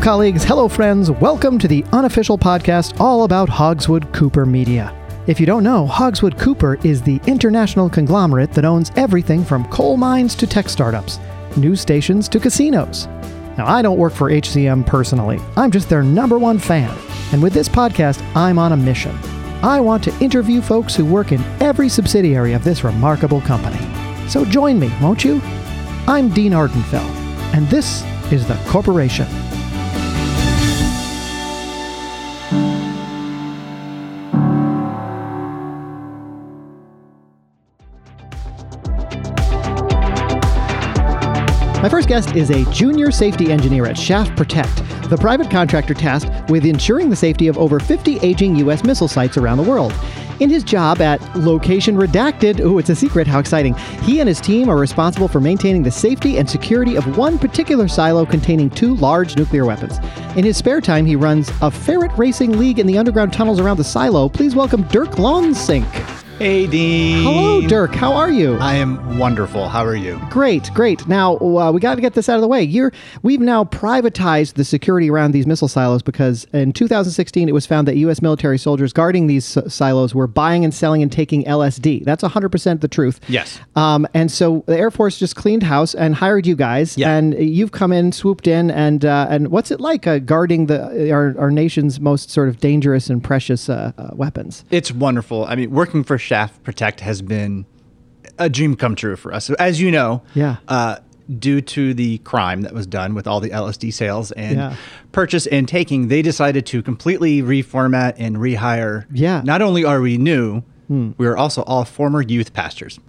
colleagues. Hello, friends. Welcome to the unofficial podcast all about Hogswood Cooper Media. If you don't know, Hogswood Cooper is the international conglomerate that owns everything from coal mines to tech startups, news stations to casinos. Now, I don't work for HCM personally, I'm just their number one fan. And with this podcast, I'm on a mission. I want to interview folks who work in every subsidiary of this remarkable company. So join me, won't you? I'm Dean Ardenfell, and this is The Corporation. Guest is a junior safety engineer at Shaft Protect, the private contractor tasked with ensuring the safety of over 50 aging U.S. missile sites around the world. In his job at Location Redacted, oh, it's a secret, how exciting, he and his team are responsible for maintaining the safety and security of one particular silo containing two large nuclear weapons. In his spare time, he runs a ferret racing league in the underground tunnels around the silo. Please welcome Dirk Lawnsink. Hey, Dean. Hello, Dirk. How are you? I am wonderful. How are you? Great, great. Now uh, we got to get this out of the way. You're, we've now privatized the security around these missile silos because in 2016 it was found that U.S. military soldiers guarding these silos were buying and selling and taking LSD. That's 100% the truth. Yes. Um, and so the Air Force just cleaned house and hired you guys, Yeah. and you've come in, swooped in, and uh, and what's it like uh, guarding the our, our nation's most sort of dangerous and precious uh, uh, weapons? It's wonderful. I mean, working for Shaft Protect has been a dream come true for us. As you know, Yeah. Uh, due to the crime that was done with all the LSD sales and Yeah. purchase and taking, they decided to completely reformat and rehire. Yeah. Hmm. Not only are we new, we are also all former youth pastors.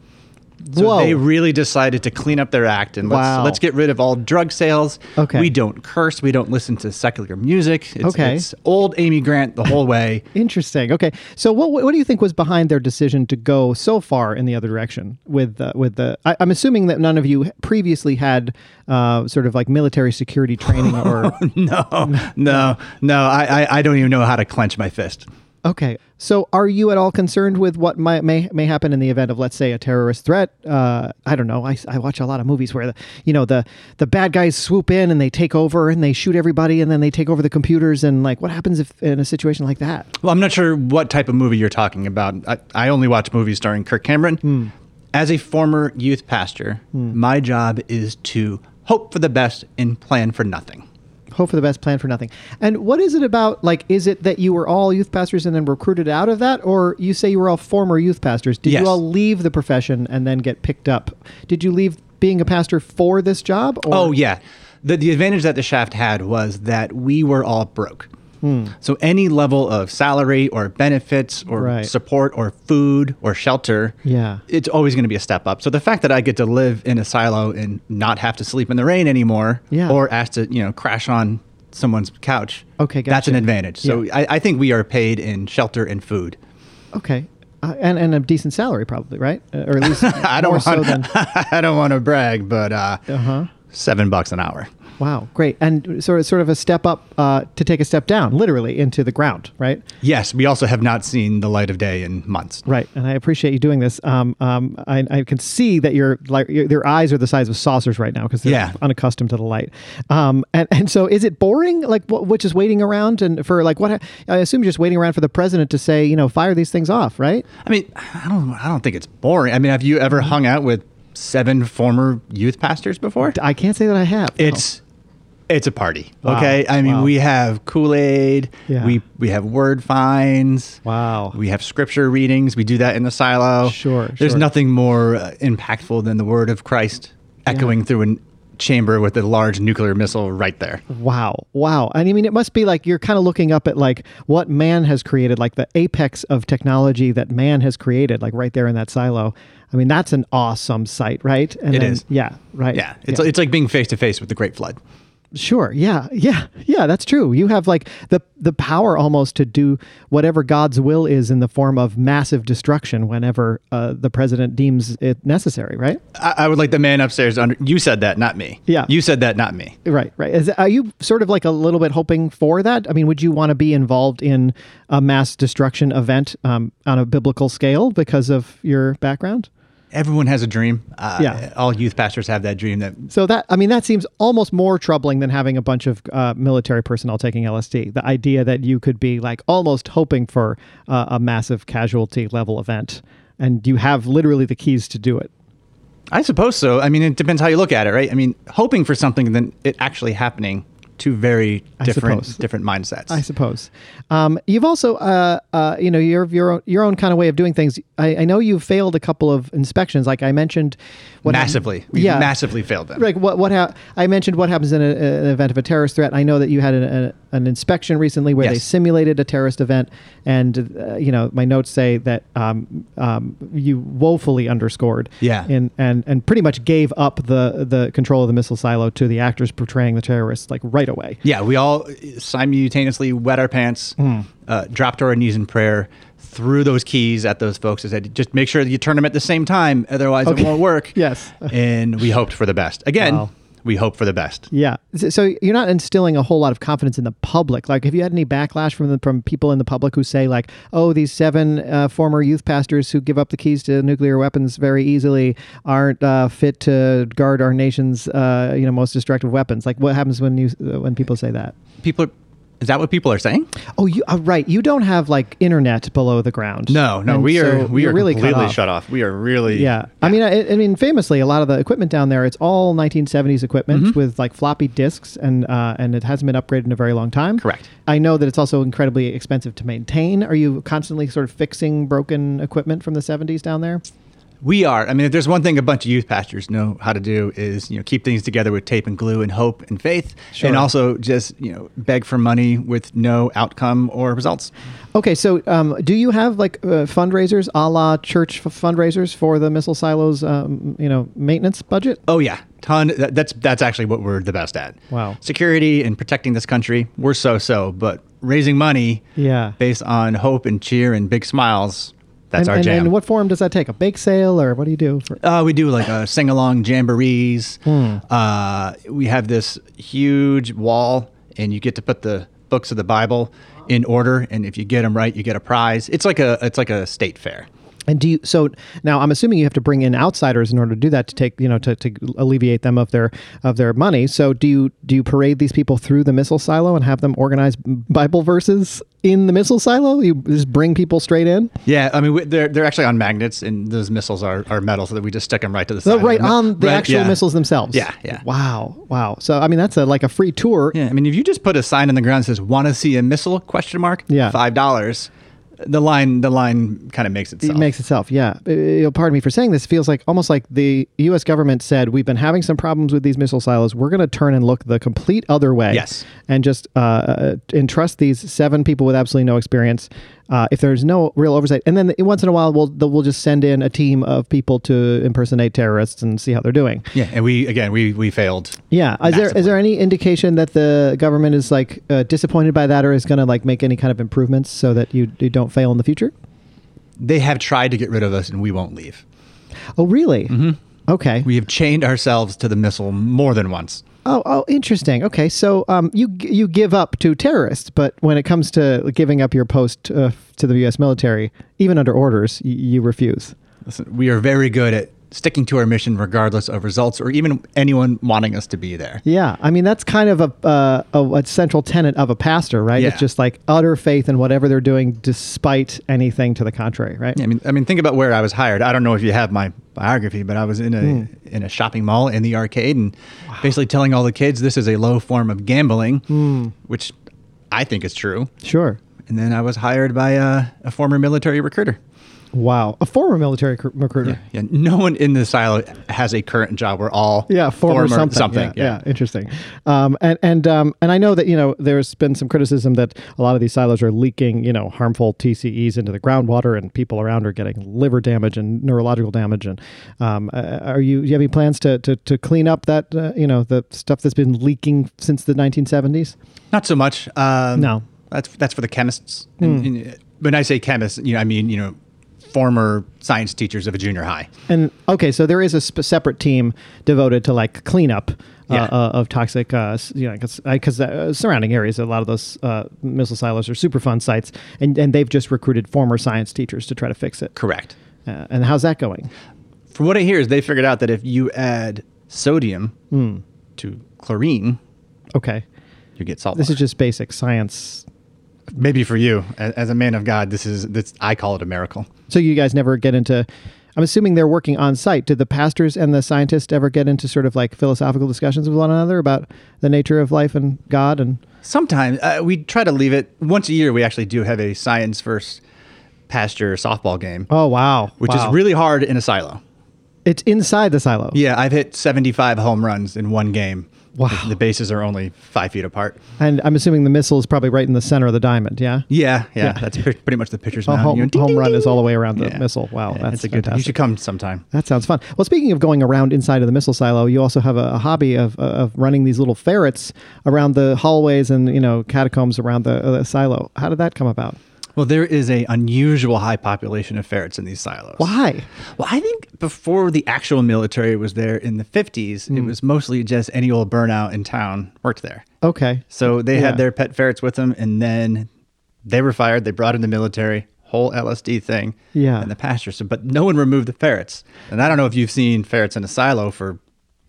So Whoa. they really decided to clean up their act and let's, Wow. let's get rid of all drug sales. Okay. We don't curse. We don't listen to secular music. It's, Okay. It's old Amy Grant the whole way. Interesting. Okay, so what what do you think was behind their decision to go so far in the other direction with uh, with the? I, I'm assuming that none of you previously had uh, sort of like military security training or. no, no, no. I, I, I don't even know how to clench my fist. Okay, so are you at all concerned with what might, may may happen in the event of, let's say, a terrorist threat? Uh, I don't know. I, I watch a lot of movies where the you know the the bad guys swoop in and they take over and they shoot everybody and then they take over the computers and like what happens if in a situation like that? Well, I'm not sure what type of movie you're talking about. I, I only watch movies starring Kirk Cameron. As a former youth pastor, my job is to hope for the best and plan for nothing. Hope for the best plan for nothing and what is it about like is it that you were all youth pastors and then recruited out of that or you say you were all former youth pastors did Yes. you all leave the profession and then get picked up did you leave being a pastor for this job or? Oh yeah, the the advantage that the shaft had was that we were all broke. So any level of salary or benefits or Right. support or food or shelter, Yeah. it's always going to be a step up. So the fact that I get to live in a silo and not have to sleep in the rain anymore, Yeah. or ask to you know crash on someone's couch, Okay, that's an gotcha. advantage. So Yeah. I, I think we are paid in shelter and food. okay uh, and, and a decent salary probably right Uh, or at least I don't more so want than I don't want to brag, but uh, uh-huh seven bucks an hour. Wow great and sort of sort of a step up uh, to take a step down literally into the ground right Yes, we also have not seen the light of day in months. Right, and I appreciate you doing this. Um, um, I, I can see that your like your, their eyes are the size of saucers right now because they're Yeah. unaccustomed to the light. Um, and, and so is it boring? Like what, what just waiting around and for like what? I assume you're just waiting around for the president to say you know fire these things off, right? I mean, I don't I don't think it's boring. I mean, have you ever Mm-hmm. hung out with seven former youth pastors before? I can't say that I have. It's it's a party. Wow. Okay? I mean, Wow. we have Kool-Aid, Yeah. we we have word finds. Wow. We have scripture readings. We do that in the silo. Sure, There's sure. nothing more uh, impactful than the word of Christ echoing through a chamber with a large nuclear missile right there. Wow. Wow. And I mean, it must be like you're kind of looking up at like what man has created, like the apex of technology that man has created, like right there in that silo. I mean, that's an awesome sight, right? And It then- is. Yeah. Right. Yeah, it's it's like being face to face with the Great Flood. Sure. Yeah. Yeah. Yeah. That's true. You have like the the power almost to do whatever God's will is in the form of massive destruction whenever uh, the president deems it necessary. Right. I, I would like the man upstairs under. You said that, not me. Yeah. You said that, not me. Right. Right. Is, are you sort of like a little bit hoping for that? I mean, would you want to be involved in a mass destruction event um, on a biblical scale because of your background? Everyone has a dream. Uh, Yeah. all youth pastors have that dream. That So that I mean that seems almost more troubling than having a bunch of uh, military personnel taking LSD. The idea that you could be like almost hoping for uh, a massive casualty level event, and you have literally the keys to do it. I suppose so. I mean, it depends how you look at it, right? I mean, hoping for something and then it actually happening. Two very different different mindsets. I suppose. Um, you've also, uh, uh, you know, your your own, your own kind of way of doing things. I, I know you've failed a couple of inspections, like I mentioned. What massively, we yeah. massively failed them. Like what what ha- I mentioned what happens in a, an event of a terrorist threat. I know that you had an, a, an inspection recently where they simulated a terrorist event, and uh, you know my notes say that um, um, you woefully underscored. Yeah. And and and pretty much gave up the the control of the missile silo to the actors portraying the terrorists like right away. Yeah, we all simultaneously wet our pants, Hmm. uh, dropped to our knees in prayer, threw those keys at those folks and said, just make sure that you turn them at the same time, otherwise Okay. it won't work. Yes. and we hoped for the best. Again, Wow. We hope for the best. Yeah. So- So you're not instilling a whole lot of confidence in the public. Like, have you had any backlash from the, from people in the public who say like, "Oh, these seven uh, former youth pastors who give up the keys to nuclear weapons very easily aren't uh, fit to guard our nation's uh, you know most destructive weapons"? Like, what happens when you uh, when people say that? People, are, is that what people are saying? Oh, you uh, right. You don't have like internet below the ground. No, no, And we are so we you're really completely off. shut off. We are really Yeah. I mean, I, I mean, famously, a lot of the equipment down there, it's all 1970s equipment Mm-hmm. with like floppy disks, and uh, and it hasn't been upgraded in a very long time. Correct. I know that it's also incredibly expensive to maintain. Are you constantly sort of fixing broken equipment from the 70s down there? We are. I mean, if there's one thing a bunch of youth pastors know how to do is, you know, keep things together with tape and glue and hope and faith, Sure. and also just, you know, beg for money with no outcome or results. Okay, so um, do you have like uh, fundraisers, a la church f- fundraisers for the missile silos, um, you know, maintenance budget? Oh yeah, ton. That, that's that's actually what we're the best at. Wow. Security and protecting this country, we're so so. But raising money, Yeah. based on hope and cheer and big smiles, that's and, our and, jam. And what form does that take? A bake sale, or what do you do? For- Uh, we do like a sing along jamborees. Hmm. Uh, we have this huge wall, and you get to put the books of the Bible in order. And if you get them right, you get a prize. It's like a it's like a state fair. And do you so now? I'm assuming you have to bring in outsiders in order to do that to take you know to, to alleviate them of their of their money. So do you do you parade these people through the missile silo and have them organize Bible verses in the missile silo? You just bring people straight in. Yeah, I mean we, they're they're actually on magnets, and those missiles are, are metal, so that we just stick them right to the oh, side. of right on the right, actual yeah. missiles themselves. Yeah, yeah. Wow, wow. So I mean that's a like a free tour. Yeah, I mean if you just put a sign in the ground that says "Want to see a missile?" question mark. Yeah. five dollars. The line the line kind of makes itself. It makes itself, yeah. Uh, you know, pardon me for saying this. Feels like almost like the U.S. government said we've been having some problems with these missile silos. We're going to turn and look the complete other way. Yes. and just uh, uh, entrust these seven people with absolutely no experience. Uh, if there's no real oversight, and then once in a while we'll we'll just send in a team of people to impersonate terrorists and see how they're doing. yeah, and we again we we failed. Yeah. Is there is there any indication that the government is like uh, disappointed by that, or is going to like make any kind of improvements so that you, you don't fail in the future? They have tried to get rid of us, and we won't leave. Oh, really? Mm-hmm. Okay. We have chained ourselves to the missile more than once. Oh, oh, interesting. Okay, so um, you you give up to terrorists, but when it comes to giving up your post uh, to the U.S. military, even under orders, y- you refuse. Listen, we are very good at sticking to our mission regardless of results or even anyone wanting us to be there. Yeah, I mean that's kind of a uh, a, a central tenet of a pastor, right? It's just like utter faith in whatever they're doing, despite anything to the contrary, right? I mean, I mean, think about where I was hired. I don't know if you have my biography, but I was in a Hmm. in a shopping mall in the arcade and basically telling all the kids this is a low form of gambling, Hmm. which I think is true. Sure. And then I was hired by a, a former military recruiter. Wow, a former military cr- recruiter. Yeah, no one in the silo has a current job. We're all Yeah, former, something. Yeah, Yeah, yeah, interesting. Um, and and um, and I know that you know there's been some criticism that a lot of these silos are leaking you know harmful TCEs into the groundwater, and people around are getting liver damage and neurological damage. And um, uh, are you do you have any plans to to, to clean up that uh, you know the stuff that's been leaking since the 1970s? Not so much. Um, No. Hmm. that's that's for the chemists. And, and when I say chemists, you know, I mean you know, former science teachers of a junior high. And okay, so there is a sp- separate team devoted to like cleanup. Yeah. Uh, uh, of toxic, uh, you know, because uh, surrounding areas, a lot of those uh, missile silos are Superfund sites, and, and they've just recruited former science teachers to try to fix it. Correct. Uh, and how's that going? From what I hear, is they figured out that if you add sodium to chlorine, Okay. you get salt. This water. is just basic science. Maybe for you as, as a man of God. This is this. I call it a miracle. So you guys never get into. I'm assuming they're working on site. Did the pastors and the scientists ever get into sort of like philosophical discussions with one another about the nature of life and God? And Sometimes uh, we try to leave it once a year. We actually do have a science first pasture softball game, oh wow, which Wow. is really hard in a silo. it's inside the silo. Yeah, I've hit 75 home runs in one game. Wow. The, the bases are only five feet apart. And I'm assuming the missile is probably right in the center of the diamond. Yeah. Yeah, yeah, Yeah. that's pre- pretty much the pitcher's mound. home, You know, ding, home ding, run ding. is all the way around the Yeah. missile. Wow, Yeah, that's a good. fantastic. You should come sometime. That sounds fun. Well, speaking of going around inside of the missile silo, you also have a, a hobby of, of running these little ferrets around the hallways and you know catacombs around the, uh, the silo. How did that come about? Well, there is a unusual high population of ferrets in these silos. Why? Well, I think before the actual military was there in the 50s, Hmm. it was mostly just any old burnout in town worked there. Okay. So they Yeah. had their pet ferrets with them, and then they were fired. They brought in the military, whole LSD thing, Yeah. and the pasture. So, but no one removed the ferrets. And I don't know if you've seen ferrets in a silo for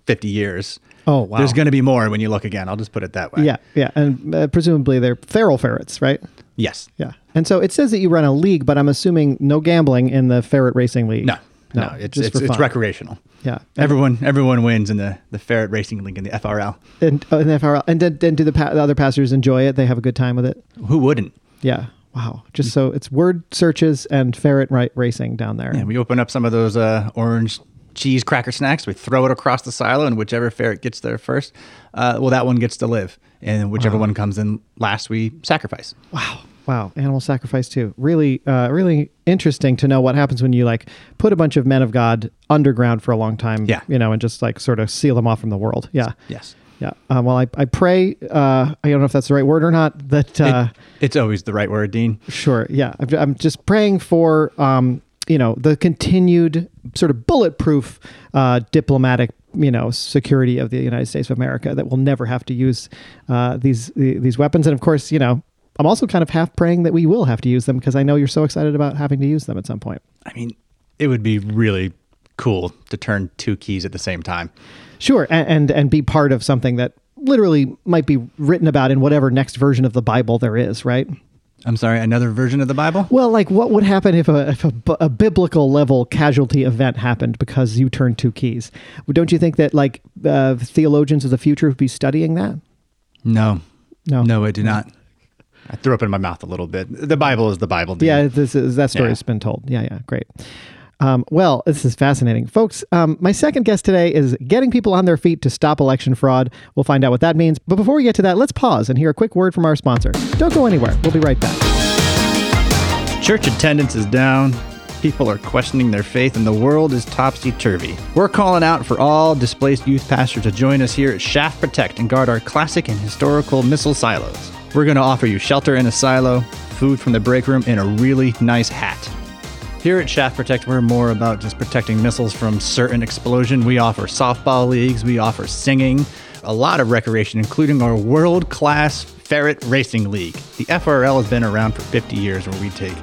50 years. Oh, wow. There's going to be more when you look again. I'll just put it that way. Yeah, yeah, and uh, presumably they're feral ferrets, right? Yes. Yeah. And so it says that you run a league, but I'm assuming no gambling in the ferret racing league. No. No, it's just it's, it's recreational. Yeah. Everyone everyone wins in the, the ferret racing league in the FRL. And, uh, and, FRL, and, then- then do the, pa- the other pastors enjoy it? They have a good time with it? Who wouldn't? Yeah. Wow. Just so it's word searches and ferret ra- racing down there. Yeah, we open up some of those uh, orange cheese cracker snacks. We throw it across the silo, and whichever ferret gets there first, uh, well, that one gets to live. And whichever one comes in last, we sacrifice. Wow. Wow. Animal sacrifice too. Really, uh, really interesting to know what happens when you like put a bunch of men of God underground for a long time. Yeah. You know, and just like sort of seal them off from the world. Yeah. Yes. Yeah. Um, well, I, I pray, uh, I don't know if that's the right word or not, that, uh, It- it's always the right word, Dean. Sure. Yeah. I'm, I'm just praying for, um, you know, the continued sort of bulletproof uh, diplomatic, you know, security of the United States of America that we'll never have to use uh, these these weapons. And of course, you know, I'm also kind of half praying that we will have to use them because I know you're so excited about having to use them at some point. I mean, it would be really cool to turn two keys at the same time. Sure, and, and and be part of something that literally might be written about in whatever next version of the Bible there is, right? I'm sorry, another version of the Bible? Well, like what would happen if a, if a, a biblical level casualty event happened because you turned two keys? Don't you think that like uh, theologians of the future would be studying that? No. No. No, I do not. I threw up in my mouth a little bit. The Bible is the Bible. Dean. Yeah, this is, that story yeah. been told. Yeah, yeah, great. Um, well, this is fascinating. Folks, um, my second guest today is getting people on their feet to stop election fraud. We'll find out what that means. But before we get to that, let's pause and hear a quick word from our sponsor. Don't go anywhere. We'll be right back. Church attendance is down. People are questioning their faith, and the world is topsy turvy. We're calling out for all displaced youth pastors to join us here at Shaft Protect and guard our classic and historical missile silos. We're going to offer you shelter in a silo, food from the break room, and a really nice hat. Here at Shaft Protect, we're more about just protecting missiles from certain explosion. We offer softball leagues, we offer singing, a lot of recreation, including our world class ferret racing league. The FRL has been around for 50 years, where we take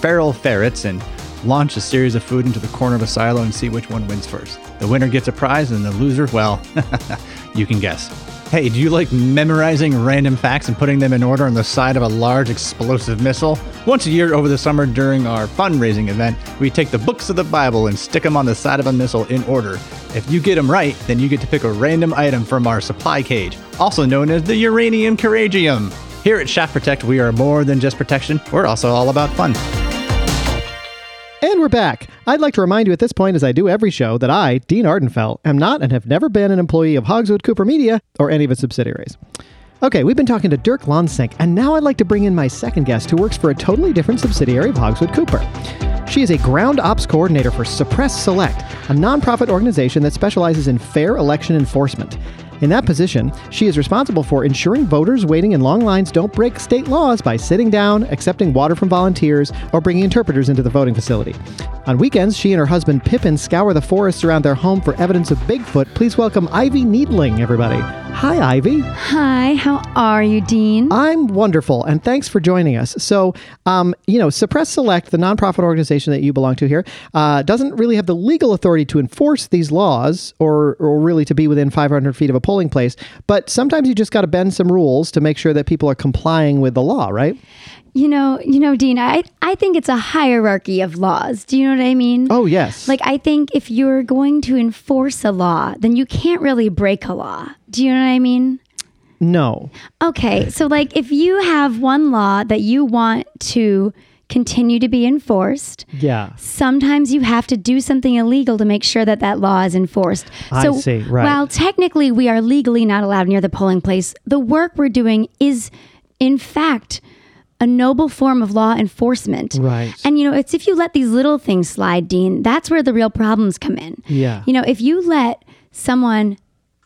feral ferrets and launch a series of food into the corner of a silo and see which one wins first. The winner gets a prize, and the loser, well, you can guess. Hey, do you like memorizing random facts and putting them in order on the side of a large explosive missile? Once a year over the summer during our fundraising event, we take the books of the Bible and stick them on the side of a missile in order. If you get them right, then you get to pick a random item from our supply cage, also known as the uranium couragium. Here at Shaft Protect, we are more than just protection, we're also all about fun. And we're back. I'd like to remind you at this point, as I do every show, that I, Dean Ardenfell, am not and have never been an employee of Hogswood Cooper Media or any of its subsidiaries. Okay, we've been talking to Dirk Lawnsink, and now I'd like to bring in my second guest who works for a totally different subsidiary of Hogswood Cooper. She is a ground ops coordinator for Suppress Select, a nonprofit organization that specializes in fair election enforcement. In that position, she is responsible for ensuring voters waiting in long lines don't break state laws by sitting down, accepting water from volunteers, or bringing interpreters into the voting facility. On weekends, she and her husband Pippin scour the forests around their home for evidence of Bigfoot. Please welcome Ivy Needling, everybody. Hi, Ivy. Hi, how are you, Dean? I'm wonderful, and thanks for joining us. So, um, you know, Suppress Select, the nonprofit organization that you belong to here, uh, doesn't really have the legal authority to enforce these laws or, or really to be within 500 feet of a polling place. But sometimes you just got to bend some rules to make sure that people are complying with the law, right? You know, you know, Dean, I I think it's a hierarchy of laws. Do you know what I mean? Oh, yes. Like I think if you're going to enforce a law, then you can't really break a law. Do you know what I mean? no. Okay, so like if you have one law that you want to continue to be enforced, Yeah. sometimes you have to do something illegal to make sure that that law is enforced. I so see, right. while technically we are legally not allowed near the polling place, the work we're doing is in fact a noble form of law enforcement. Right. And you know, it's if you let these little things slide, Dean, that's where the real problems come in. Yeah. You know, if you let someone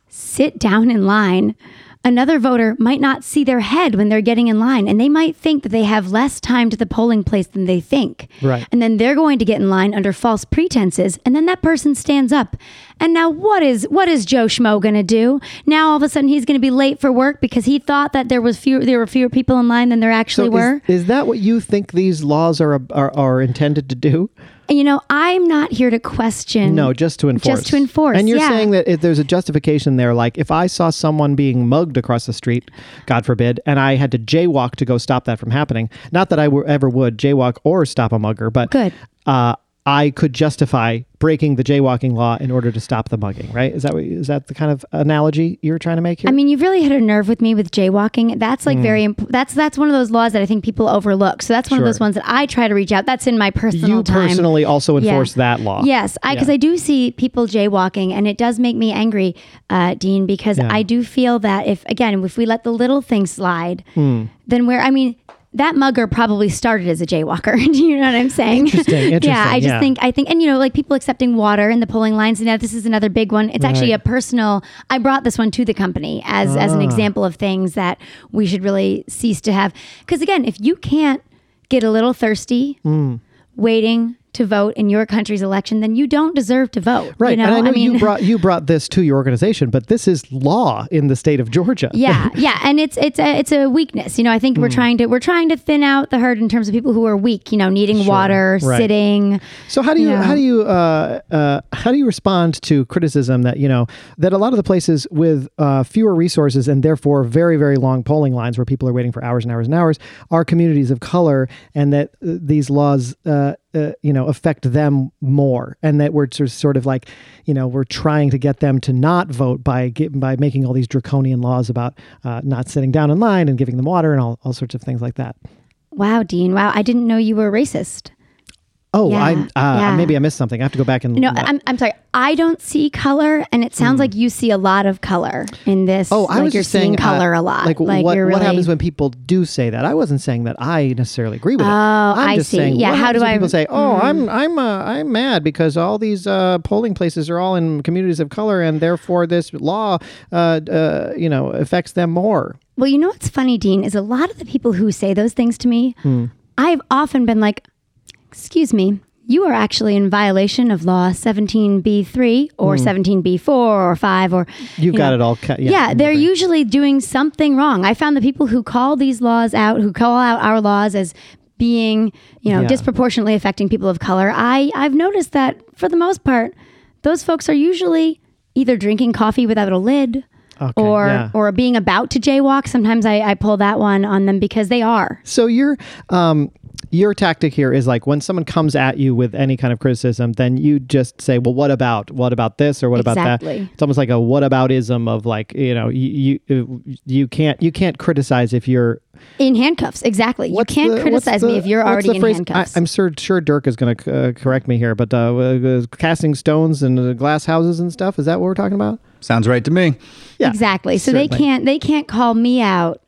sit down in line, another voter might not see their head when they're getting in line and they might think that they have less time to the polling place than they think. Right. And then they're going to get in line under false pretenses and then that person stands up. And now what is what is Joe Schmo going to do? Now all of a sudden he's going to be late for work because he thought that there was fewer there were fewer people in line than there actually So were. is, is that what you think these laws are, are are intended to do? You know, I'm not here to question No, just to enforce. Just to enforce. And you're yeah. saying that if there's a justification there, like if I saw someone being mugged across the street, God forbid, and I had to jaywalk to go stop that from happening. Not that I w- ever would jaywalk or stop a mugger, but Good. Uh, I could justify breaking the jaywalking law in order to stop the mugging. Right? Is that what, is that the kind of analogy you're trying to make here? I mean, you've really hit a nerve with me with jaywalking. That's like very imp- that's that's one of those laws that I think people overlook. So that's one Sure. of those ones that I try to reach out. That's in my personal you time. personally also enforce that law. Yes, I because Yeah. I do see people jaywalking, and it does make me angry, uh, Dean, because Yeah. I do feel that if again, if we let the little things slide, Hmm. then where I mean. That mugger probably started as a jaywalker. do you know what I'm saying? Interesting, yeah, I just yeah. think I think, and you know, like people accepting water in the polling lines. And now this is another big one. It's actually a personal. I brought this one to the company as as an Ah. example of things that we should really cease to have. Because again, if you can't get a little thirsty, Hmm. waiting to vote in your country's election, then you don't deserve to vote. Right, You know? and I know mean, you brought you brought this to your organization, but this is law in the state of Georgia. yeah, yeah, and it's it's a it's a weakness. You know, I think Hmm. we're trying to we're trying to thin out the herd in terms of people who are weak. You know, needing water, right. sitting. So how do you Yeah. how do you uh, uh, how do you respond to criticism that you know that a lot of the places with uh, fewer resources and therefore very very long polling lines where people are waiting for hours and hours and hours are communities of color and that uh, these laws uh, you know affect them more and that we're sort of- like you know we're trying to get them to not vote by get, by making all these draconian laws about uh, not sitting down in line and giving them water and all, all sorts of things like that. Wow, Dean. Wow, I didn't know you were racist. Oh, Yeah, I uh, yeah. maybe I missed something. I have to go back and No, I'm, I'm sorry. I don't see color, and it sounds like you see a lot of color in this. Oh, I like was you're just saying seeing color uh, a lot. Like, what, you're what happens when people do say that? I wasn't saying that I necessarily agree with it. Oh, I'm I just see. saying Yeah, how do I- people say, "Oh, I'm I'm uh, I'm mad because all these uh, polling places are all in communities of color, and therefore this law, uh, uh, you know, affects them more." Well, you know what's funny, Dean, is a lot of the people who say those things to me, Hmm. I've often been like, excuse me, you are actually in violation of law 17B3 or 17B4 or 5 or. You've you got know. it all cut. Yeah, Yeah, they're brain. usually doing something wrong. I found the people who call these laws out, who call out our laws as being, you know, Yeah. disproportionately affecting people of color. I I've noticed that for the most part, those folks are usually either drinking coffee without a lid Okay, or yeah. or being about to jaywalk. Sometimes I, I pull that one on them because they are. So your um your tactic here is like when someone comes at you with any kind of criticism, then you just say, "Well, what about what about this or what about that?" It's almost like a what aboutism of like you know you you, you can't you can't criticize if you're In handcuffs, exactly. You can't the- criticize what's me if you're already in phrase? handcuffs. I, am sure sure Dirk is going to uh, correct me here, but uh, uh, casting stones and uh, glass houses and stuff. Is that what we're talking about? Sounds right to me. Yeah, exactly. So they can't they can't call me out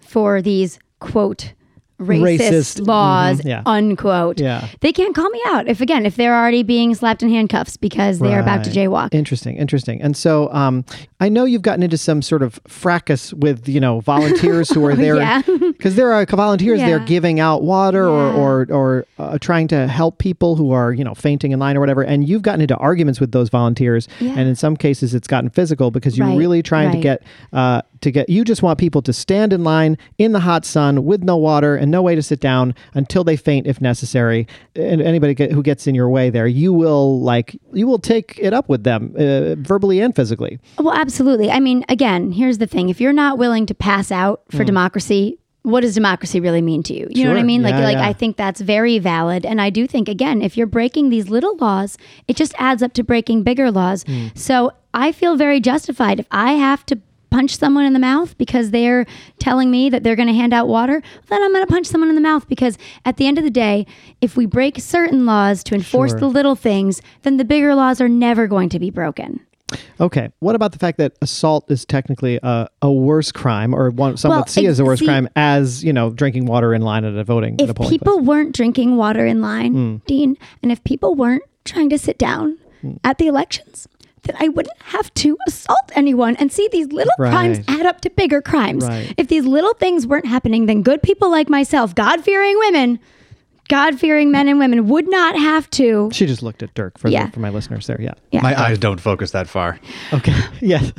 for these quote racist, Racist, laws mhm, yeah. unquote. Yeah. They can't call me out if again if they're already being slapped in handcuffs because they're about to jaywalk. Interesting, interesting. And so, um, I know you've gotten into some sort of fracas with you know volunteers who are there Yeah. Because there are volunteers there Yeah. giving out water Yeah. or or, or uh, trying to help people who are you know fainting in line or whatever, and you've gotten into arguments with those volunteers, Yeah. and in some cases it's gotten physical because you're Right, really trying to get uh, to get. You just want people to stand in line in the hot sun with no water and no way to sit down until they faint if necessary. And anybody get, who gets in your way there, you will like you will take it up with them uh, verbally and physically. Well, absolutely. I mean, again, here's the thing: if you're not willing to pass out for democracy, what does democracy really mean to you? You know what I. Mean? Like, Yeah, like yeah. I think that's very valid, and I do think again, if you're breaking these little laws, it just adds up to breaking bigger laws. Hmm. So I feel very justified if I have to punch someone in the mouth because they're telling me that they're going to hand out water, then I'm going to punch someone in the mouth because at the end of the day, if we break certain laws to enforce Sure. the little things, then the bigger laws are never going to be broken. Okay. What about the fact that assault is technically a, a worse crime, or one some Well, would see as a worse see- crime, as you know, drinking water in line at a voting at a if people place? weren't drinking water in line, Hmm. Dean, and if people weren't trying to sit down Hmm. at the elections, then I wouldn't have to assault anyone and see these little crimes add up to bigger crimes. Right. If these little things weren't happening, then good people like myself, God fearing women, God fearing men and women, would not have to. She just looked at Dirk for Yeah. the, for my listeners there. Yeah. Yeah. My eyes don't focus that far. Okay. yes.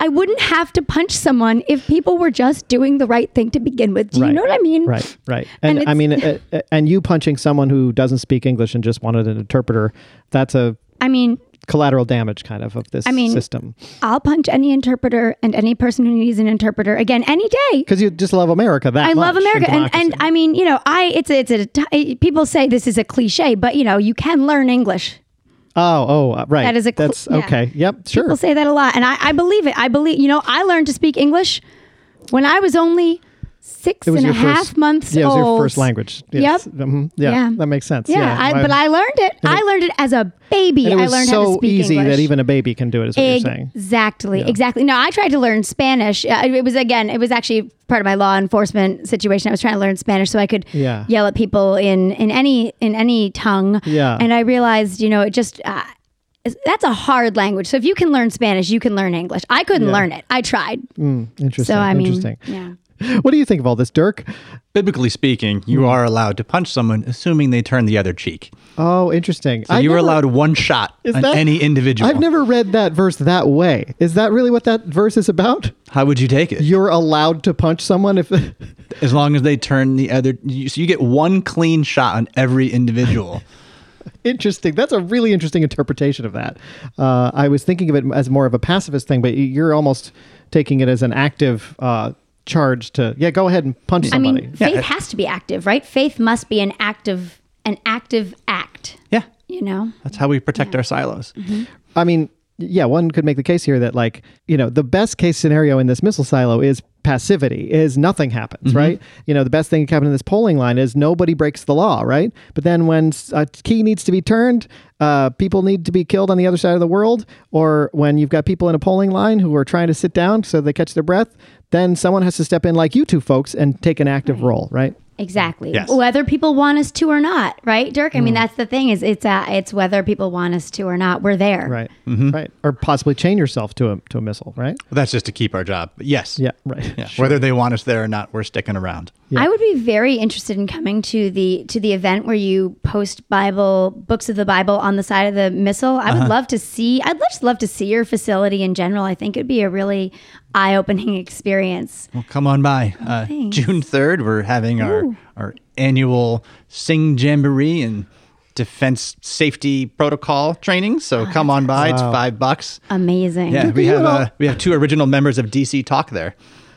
I wouldn't have to punch someone if people were just doing the right thing to begin with. Do you Right. know what I mean? Right. Right. And, And I mean, uh, uh, and you punching someone who doesn't speak English and just wanted an interpreter, that's a I mean, collateral damage kind of of this I mean- system. I'll punch any interpreter and any person who needs an interpreter again any day. Because you just love America that I love America, and, democracy. and I mean, you know, I it's a, it's a people say this is a cliche, but you know, you can learn English. oh, oh, uh, right. That is a cl- That's yeah. okay. Yep. Sure. People say that a lot, and I, I believe it. I believe, you know, I learned to speak English when I was only six and a half months yeah, it was your first language. Yes. Yep. Mhm. Yeah, Yeah. That makes sense. Yeah, I, but I learned it. I learned it as a baby. I learned so how to speak easy English. that even a baby can do it. Is what you're saying. Exactly, exactly. No, I tried to learn Spanish. Uh, It was again, it was actually part of my law enforcement situation. I was trying to learn Spanish so I could Yeah. yell at people in in any in any tongue. Yeah. and I realized, you know, it just. Uh, that's a hard language. So if you can learn Spanish, you can learn English. I couldn't Yeah. learn it. I tried. Interesting. So I mean, Interesting. yeah. What do you think of all this, Dirk? Biblically speaking, you are allowed to punch someone assuming they turn the other cheek. Oh, interesting. So I you never- allowed one shot Is on that- any individual. I've never read that verse that way. Is that really what that verse is about? How would you take it? You're allowed to punch someone if As long as they turn the other, you, so you get one clean shot on every individual. interesting. That's a really interesting interpretation of that. Uh, I was thinking of it as more of a pacifist thing, but you're almost taking it as an active uh, charge to yeah, go ahead and punch somebody. I mean, faith has to be active, right? Faith must be an active an active act. yeah, You know. that's how we protect our silos. I mean, yeah, one could make the case here that like, you know, the best case scenario in this missile silo is passivity, is nothing happens, right? You know, the best thing that can happen in this polling line is nobody breaks the law, right? But then when a key needs to be turned, uh, people need to be killed on the other side of the world, or when you've got people in a polling line who are trying to sit down so they catch their breath, then someone has to step in like you two folks and take an active role, right? Exactly. Yes. Whether people want us to or not, right, Dirk? I Mm. mean, that's the thing is it's uh, it's whether people want us to or not. We're there. Right. Right. Or possibly chain yourself to a to a missile, right? Well, that's just to keep our job. But yes. Yeah, right. Yeah. Whether they want us there or not, we're sticking around. I would be very interested in coming to the to the event where you post Bible books of the Bible on the side of the missile. I Uh-huh. would love to see. I'd just love to see your facility in general. I think it'd be a really eye opening experience. Well, come on by. Uh, Thanks. June 3rd, we're having our, our annual Sing Jamboree and defense safety protocol training. So come on by. It's five bucks. Amazing. Yeah, we have uh, we have two original members of DC Talk there.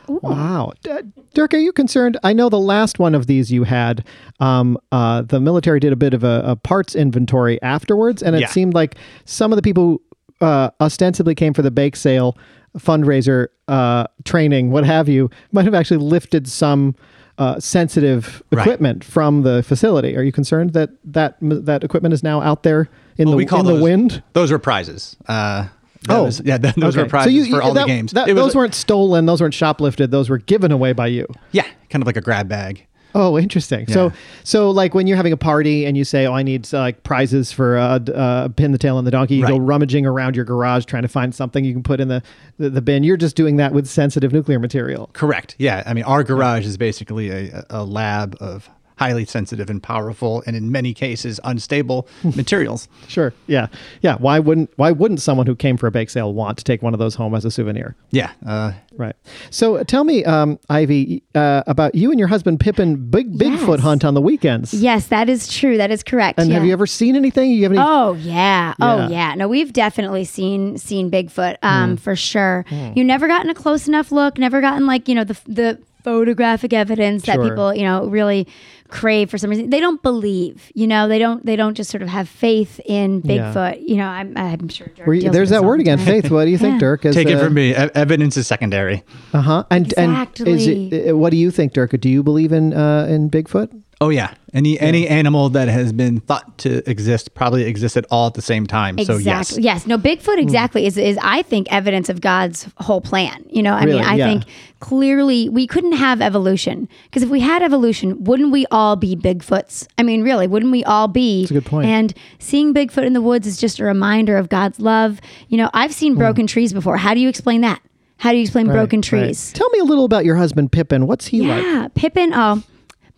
Wow. D- Dirk, are you concerned? I know the last one of these you had, um, uh, the military did a bit of a, a parts inventory afterwards, and it Yeah. seemed like some of the people who uh, ostensibly came for the bake sale, fundraiser, uh, training, what have you, might have actually lifted some uh, sensitive Right. equipment from the facility. Are you concerned that that that equipment is now out there in Well, the in the wind? Those are prizes. Uh, that Oh, was- yeah, th- those okay. were prizes so you, for all that- the games. that- those a- weren't stolen. Those weren't shoplifted. Those were given away by you. yeah, kind of like a grab bag. Oh, interesting. So, Yeah. so like when you're having a party and you say, "Oh, I need uh, like prizes for uh, uh, pin the tail on the donkey," you go rummaging around your garage trying to find something you can put in the, the the bin. You're just doing that with sensitive nuclear material. Correct. Yeah. I mean, our garage is basically a, a lab of highly sensitive and powerful, and in many cases, unstable materials. Sure. Yeah. Yeah. Why wouldn't Why wouldn't someone who came for a bake sale want to take one of those home as a souvenir? Yeah. Uh, Right. So, tell me, um, Ivy, uh, about you and your husband Pippin big Bigfoot Yes. hunt on the weekends. Yes, that is true. That is correct. And have you ever seen anything? You have any? Oh yeah. Yeah. Oh yeah. No, we've definitely seen seen Bigfoot um Hmm. for sure. You never gotten a close enough look, never gotten like, you know, the the photographic evidence that people, you know, really crave for some reason. They don't believe, you know, they don't they don't just sort of have faith in Yeah. Bigfoot. You know, I'm I'm sure Dirk Were you- deals there's that word again, faith. What do you think, Yeah. Dirk? As, take it uh, from me. e- evidence is secondary. Uh huh. And and is Exactly. it? uh, What do you think, Dirk? Do you believe in uh, in Bigfoot? Oh yeah. Any any animal that has been thought to exist probably existed all at the same time. So Exactly. yes. yes. No, Bigfoot exactly is, is I think evidence of God's whole plan. You know, I Really? mean, I Yeah. think clearly we couldn't have evolution because if we had evolution, wouldn't we all be Bigfoots? I mean, really, wouldn't we all be? That's a good point. And seeing Bigfoot in the woods is just a reminder of God's love. You know, I've seen broken trees before. How do you explain that? How do you explain broken Hmm. Right, right. trees? Tell me a little about your husband Pippin. What's he like? Yeah, Pippin. Oh,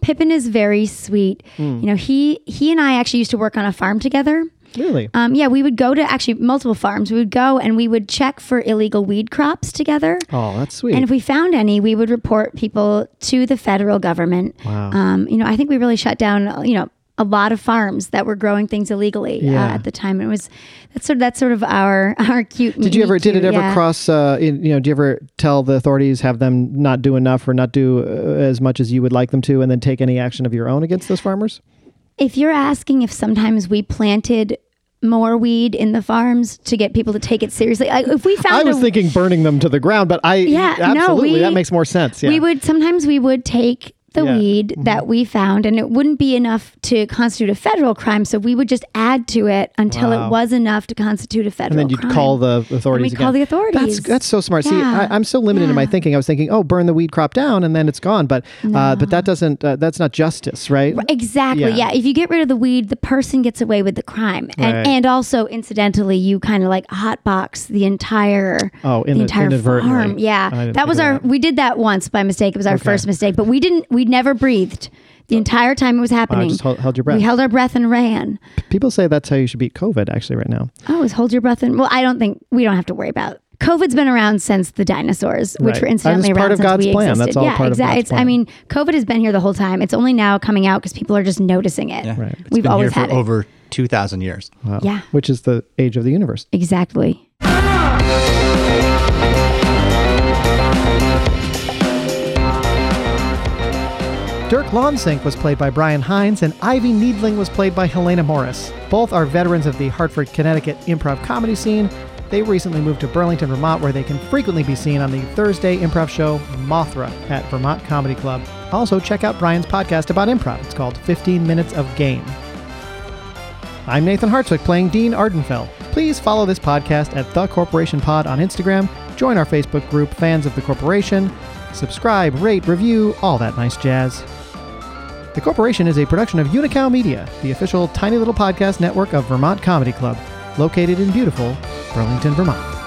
Pippin is very sweet. Hmm. You know, he he and I actually used to work on a farm together. Really? Um, yeah, we would go to actually multiple farms. We would go and we would check for illegal weed crops together. Oh, that's sweet. And if we found any, we would report people to the federal government. Wow. Um, you know, I think we really shut down, you know, a lot of farms that were growing things illegally Yeah. uh, at the time. It was that's sort of that's sort of our our cute. did you ever? Did it ever yeah. cross? Uh, in, you know, do you ever tell the authorities have them not do enough or not do uh, as much as you would like them to, and then take any action of your own against those farmers? If you're asking if sometimes we planted more weed in the farms to get people to take it seriously, like if we found I was a, thinking burning them to the ground, but I Yeah, no, absolutely we- that makes more sense. Yeah. We would sometimes we would take the Yeah. Mm-hmm. weed that we found, and it wouldn't be enough to constitute a federal crime. So we would just add to it until Wow. it was enough to constitute a federal. Crime. And then you'd crime. call the authorities. we'd call the authorities. That's that's so smart. See, Yeah. I, I'm so limited in my thinking. I was thinking, oh, burn the weed crop down, and then it's gone. But uh, but that doesn't. Uh, that's not justice, right? Exactly. Yeah. Yeah. If you get rid of the weed, the person gets away with the crime, and Right. and also incidentally, you kind of like hotbox the entire Oh, in- the entire farm. Yeah, that was our. that. We did that once by mistake. It was our Okay. first mistake, but we didn't. We never breathed the oh. entire time it was happening. just held- held your breath. We held our breath and ran. People say that's how you should beat COVID. Actually, right now. Oh, is hold your breath and well, I don't think we don't have to worry about. COVID's been around since the dinosaurs, which Right. were incidentally it's part around of since God's we plan. existed. That's all yeah, part of exactly. God's It's, I mean, COVID has been here the whole time. It's only now coming out because people are just noticing it. Yeah. Right. It's We've been always here had it. over 2,000 years. Wow. Yeah. Which is the age of the universe. Exactly. Dirk Lawnsink was played by Brian Hines, and Ivy Needling was played by Helena Morris. Both are veterans of the Hartford, Connecticut improv comedy scene. They recently moved to Burlington, Vermont, where they can frequently be seen on the Thursday improv show Mothra at Vermont Comedy Club. Also, check out Brian's podcast about improv. It's called 15 Minutes of Game. I'm Nathan Hartswick playing Dean Ardenfell. Please follow this podcast at The Corporation Pod on Instagram, join our Facebook group, Fans of the Corporation, subscribe, rate, review, all that nice jazz. The Corporation is a production of Unicow Media, the official tiny little podcast network of Vermont Comedy Club, located in beautiful Burlington, Vermont.